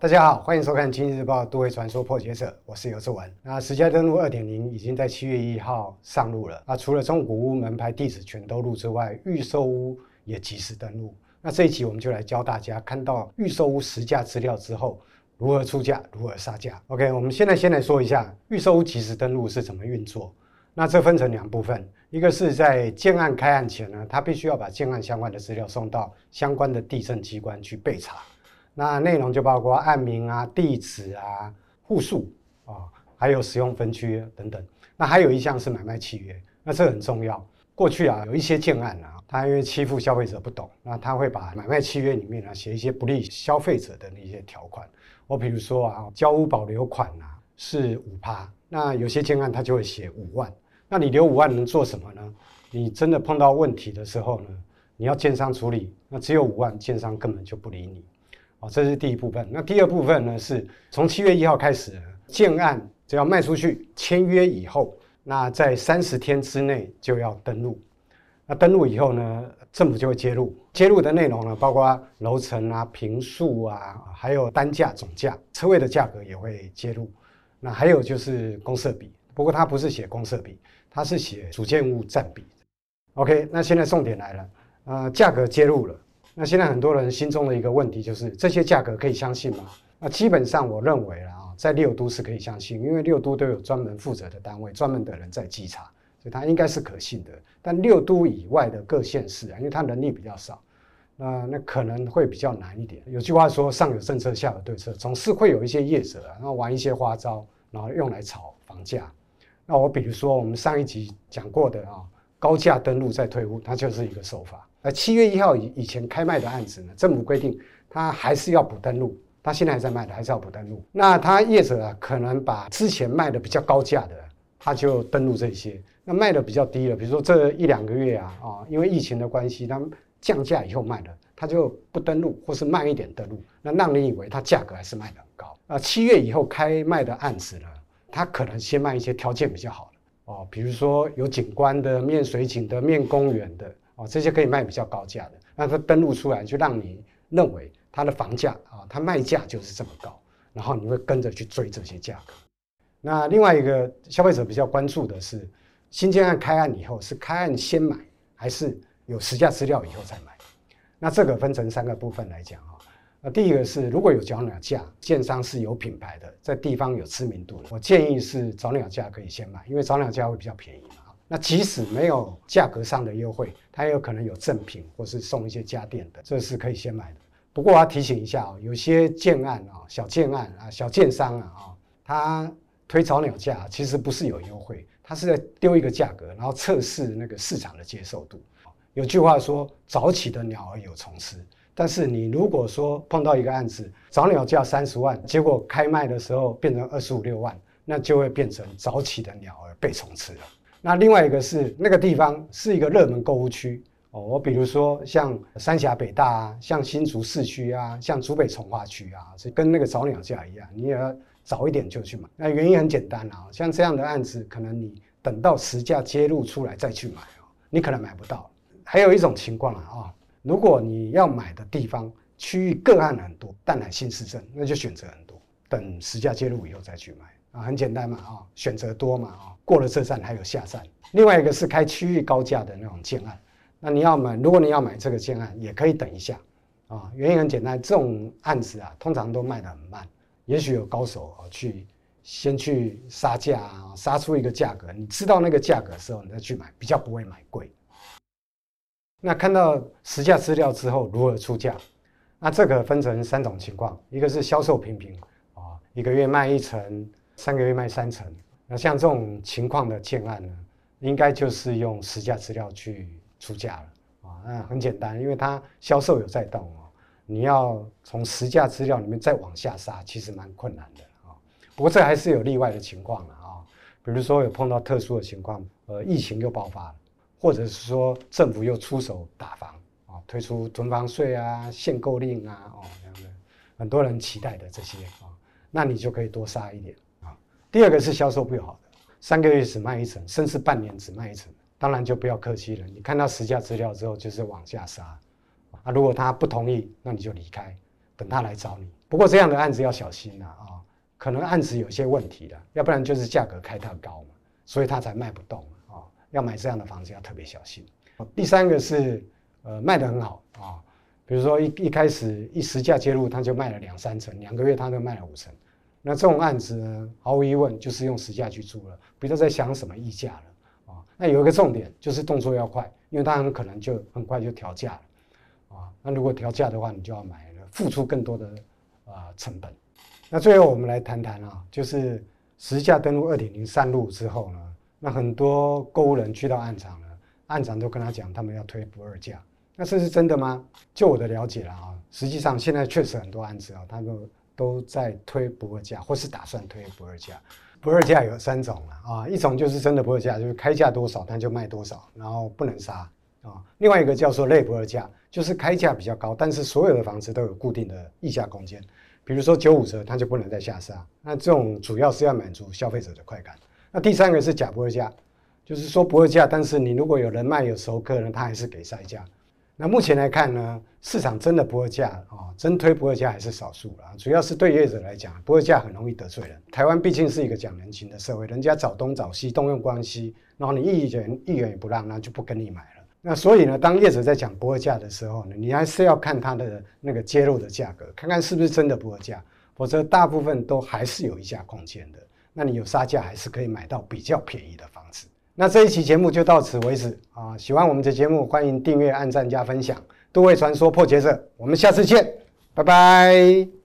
大家好，欢迎收看《经济日报》都会传说破解者，我是游志文。那实价登录二点零已经在七月一号上路了。那除了中古屋门牌地址全都录之外，预售屋也即时登录。那这一集我们就来教大家，看到预售屋实价资料之后，如何出价，如何杀价。OK，我们现在先来说一下预售屋即时登录是怎么运作。那这分成两部分，一个是在建案开案前呢，他必须要把建案相关的资料送到相关的地政机关去备查。那内容就包括案名啊、地址啊、户数啊，还有使用分区等等。那还有一项是买卖契约，那这很重要。过去啊，有一些建案啊，他因为欺负消费者不懂，那他会把买卖契约里面啊写一些不利消费者的那些条款。我比如说啊，交屋保留款啊是五趴，那有些建案他就会写五万。那你留五万能做什么呢？你真的碰到问题的时候呢，你要建商处理，那只有五万，建商根本就不理你。哦，这是第一部分。那第二部分呢，是从七月一号开始，建案只要卖出去签约以后，那在三十天之内就要登录。那登录以后呢，政府就会揭露，揭露的内容呢，包括楼层啊、平数啊，还有单价总价、车位的价格也会揭露。那还有就是公设比，不过它不是写公设比，它是写主建物占比。OK，那现在重点来了，呃，价格揭露了。那现在很多人心中的一个问题就是这些价格可以相信吗？那基本上我认为啊，在六都是可以相信，因为六都都有专门负责的单位，专门的人在稽查，所以它应该是可信的。但六都以外的各县市啊，因为它能力比较少，那那可能会比较难一点。有句话说，上有政策，下有对策，总是会有一些业者啊，然后玩一些花招，然后用来炒房价。那我比如说我们上一集讲过的啊，高价登录再退屋，它就是一个手法。而，七月一号以以前开卖的案子呢，政府规定他还是要补登录，他现在还在卖的，还是要补登录。那他业者啊，可能把之前卖的比较高价的，他就登录这些。那卖的比较低了，比如说这一两个月啊，啊，因为疫情的关系，他们降价以后卖的，他就不登录，或是慢一点登录，那让你以为它价格还是卖的很高。啊，七月以后开卖的案子呢，他可能先卖一些条件比较好哦，比如说有景观的、面水景的、面公园的。哦，这些可以卖比较高价的，那它登录出来就让你认为它的房价啊，它卖价就是这么高，然后你会跟着去追这些价格。那另外一个消费者比较关注的是，新建案开案以后是开案先买，还是有实价资料以后再买？那这个分成三个部分来讲啊。那第一个是如果有早鸟价，建商是有品牌的，在地方有知名度，我建议是早鸟价可以先买，因为早鸟价会比较便宜嘛。那即使没有价格上的优惠，它也有可能有赠品或是送一些家电的，这是可以先买的。不过我要提醒一下啊，有些建案啊、小建案啊、小建商啊啊，他推早鸟价，其实不是有优惠，他是在丢一个价格，然后测试那个市场的接受度。有句话说，早起的鸟儿有虫吃。但是你如果说碰到一个案子，早鸟价三十万，结果开卖的时候变成二十五六万，那就会变成早起的鸟儿被虫吃了。那另外一个是那个地方是一个热门购物区哦，我比如说像三峡北大啊，像新竹市区啊，像竹北重划区啊，是跟那个早鸟价一样，你也要早一点就去买。那原因很简单啊，像这样的案子，可能你等到实价揭露出来再去买哦，你可能买不到。还有一种情况啊，如果你要买的地方区域个案很多，淡海新市镇，那就选择很多，等实价揭露以后再去买。啊，很简单嘛，啊，选择多嘛，啊，过了这站还有下站。另外一个是开区域高价的那种建案，那你要买，如果你要买这个建案，也可以等一下，啊，原因很简单，这种案子啊，通常都卖得很慢，也许有高手啊去先去杀价啊，杀出一个价格，你知道那个价格的时候，你再去买，比较不会买贵。那看到实价资料之后，如何出价？那这个分成三种情况，一个是销售平平，啊，一个月卖一成。三个月卖三成，那像这种情况的建案呢，应该就是用实价资料去出价了啊。那很简单，因为它销售有在动哦，你要从实价资料里面再往下杀，其实蛮困难的啊。不过这还是有例外的情况了啊，比如说有碰到特殊的情况，呃，疫情又爆发了，或者是说政府又出手打房啊，推出囤房税啊、限购令啊，哦，这样的很多人期待的这些啊，那你就可以多杀一点啊。第二个是销售不好的，三个月只卖一层，甚至半年只卖一层，当然就不要客气了。你看到实价资料之后，就是往下杀啊。如果他不同意，那你就离开；等他来找你。不过这样的案子要小心呐啊，可能案子有些问题的，要不然就是价格开太高嘛，所以他才卖不动。要买这样的房子要特别小心。第三个是呃卖得很好啊，比如说一一开始一实价介入，他就卖了两三成，两个月他就卖了五成。那这种案子呢，毫无疑问就是用实价去租了，不要再想什么溢价了啊。那有一个重点就是动作要快，因为他很可能就很快就调价了啊。那如果调价的话，你就要买了，付出更多的啊成本。那最后我们来谈谈啊，就是实价登录二点零上路之后呢，那很多购物人去到案场了，案场都跟他讲他们要推不二价，那这是真的吗？就我的了解了啊，实际上现在确实很多案子啊，他们。都在推不二价，或是打算推不二价。不二价有三种了啊，一种就是真的不二价，就是开价多少他就卖多少，然后不能杀啊。另外一个叫做类不二价，就是开价比较高，但是所有的房子都有固定的溢价空间，比如说九五折，他就不能再下杀。那这种主要是要满足消费者的快感。那第三个是假不会价，就是说不会价，但是你如果有人脉有熟客呢，他还是给杀价。那目前来看呢，市场真的不会价啊，真推不会价还是少数啦。主要是对业者来讲，不会价很容易得罪人。台湾毕竟是一个讲人情的社会，人家找东找西，动用关系，然后你一元一元也不让，那就不跟你买了。那所以呢，当业者在讲不会价的时候呢，你还是要看他的那个揭露的价格，看看是不是真的不会价，否则大部分都还是有溢价空间的。那你有杀价，还是可以买到比较便宜的房子。那这一期节目就到此为止啊！喜欢我们的节目，欢迎订阅、按赞、加分享。都会传说破解者，我们下次见，拜拜。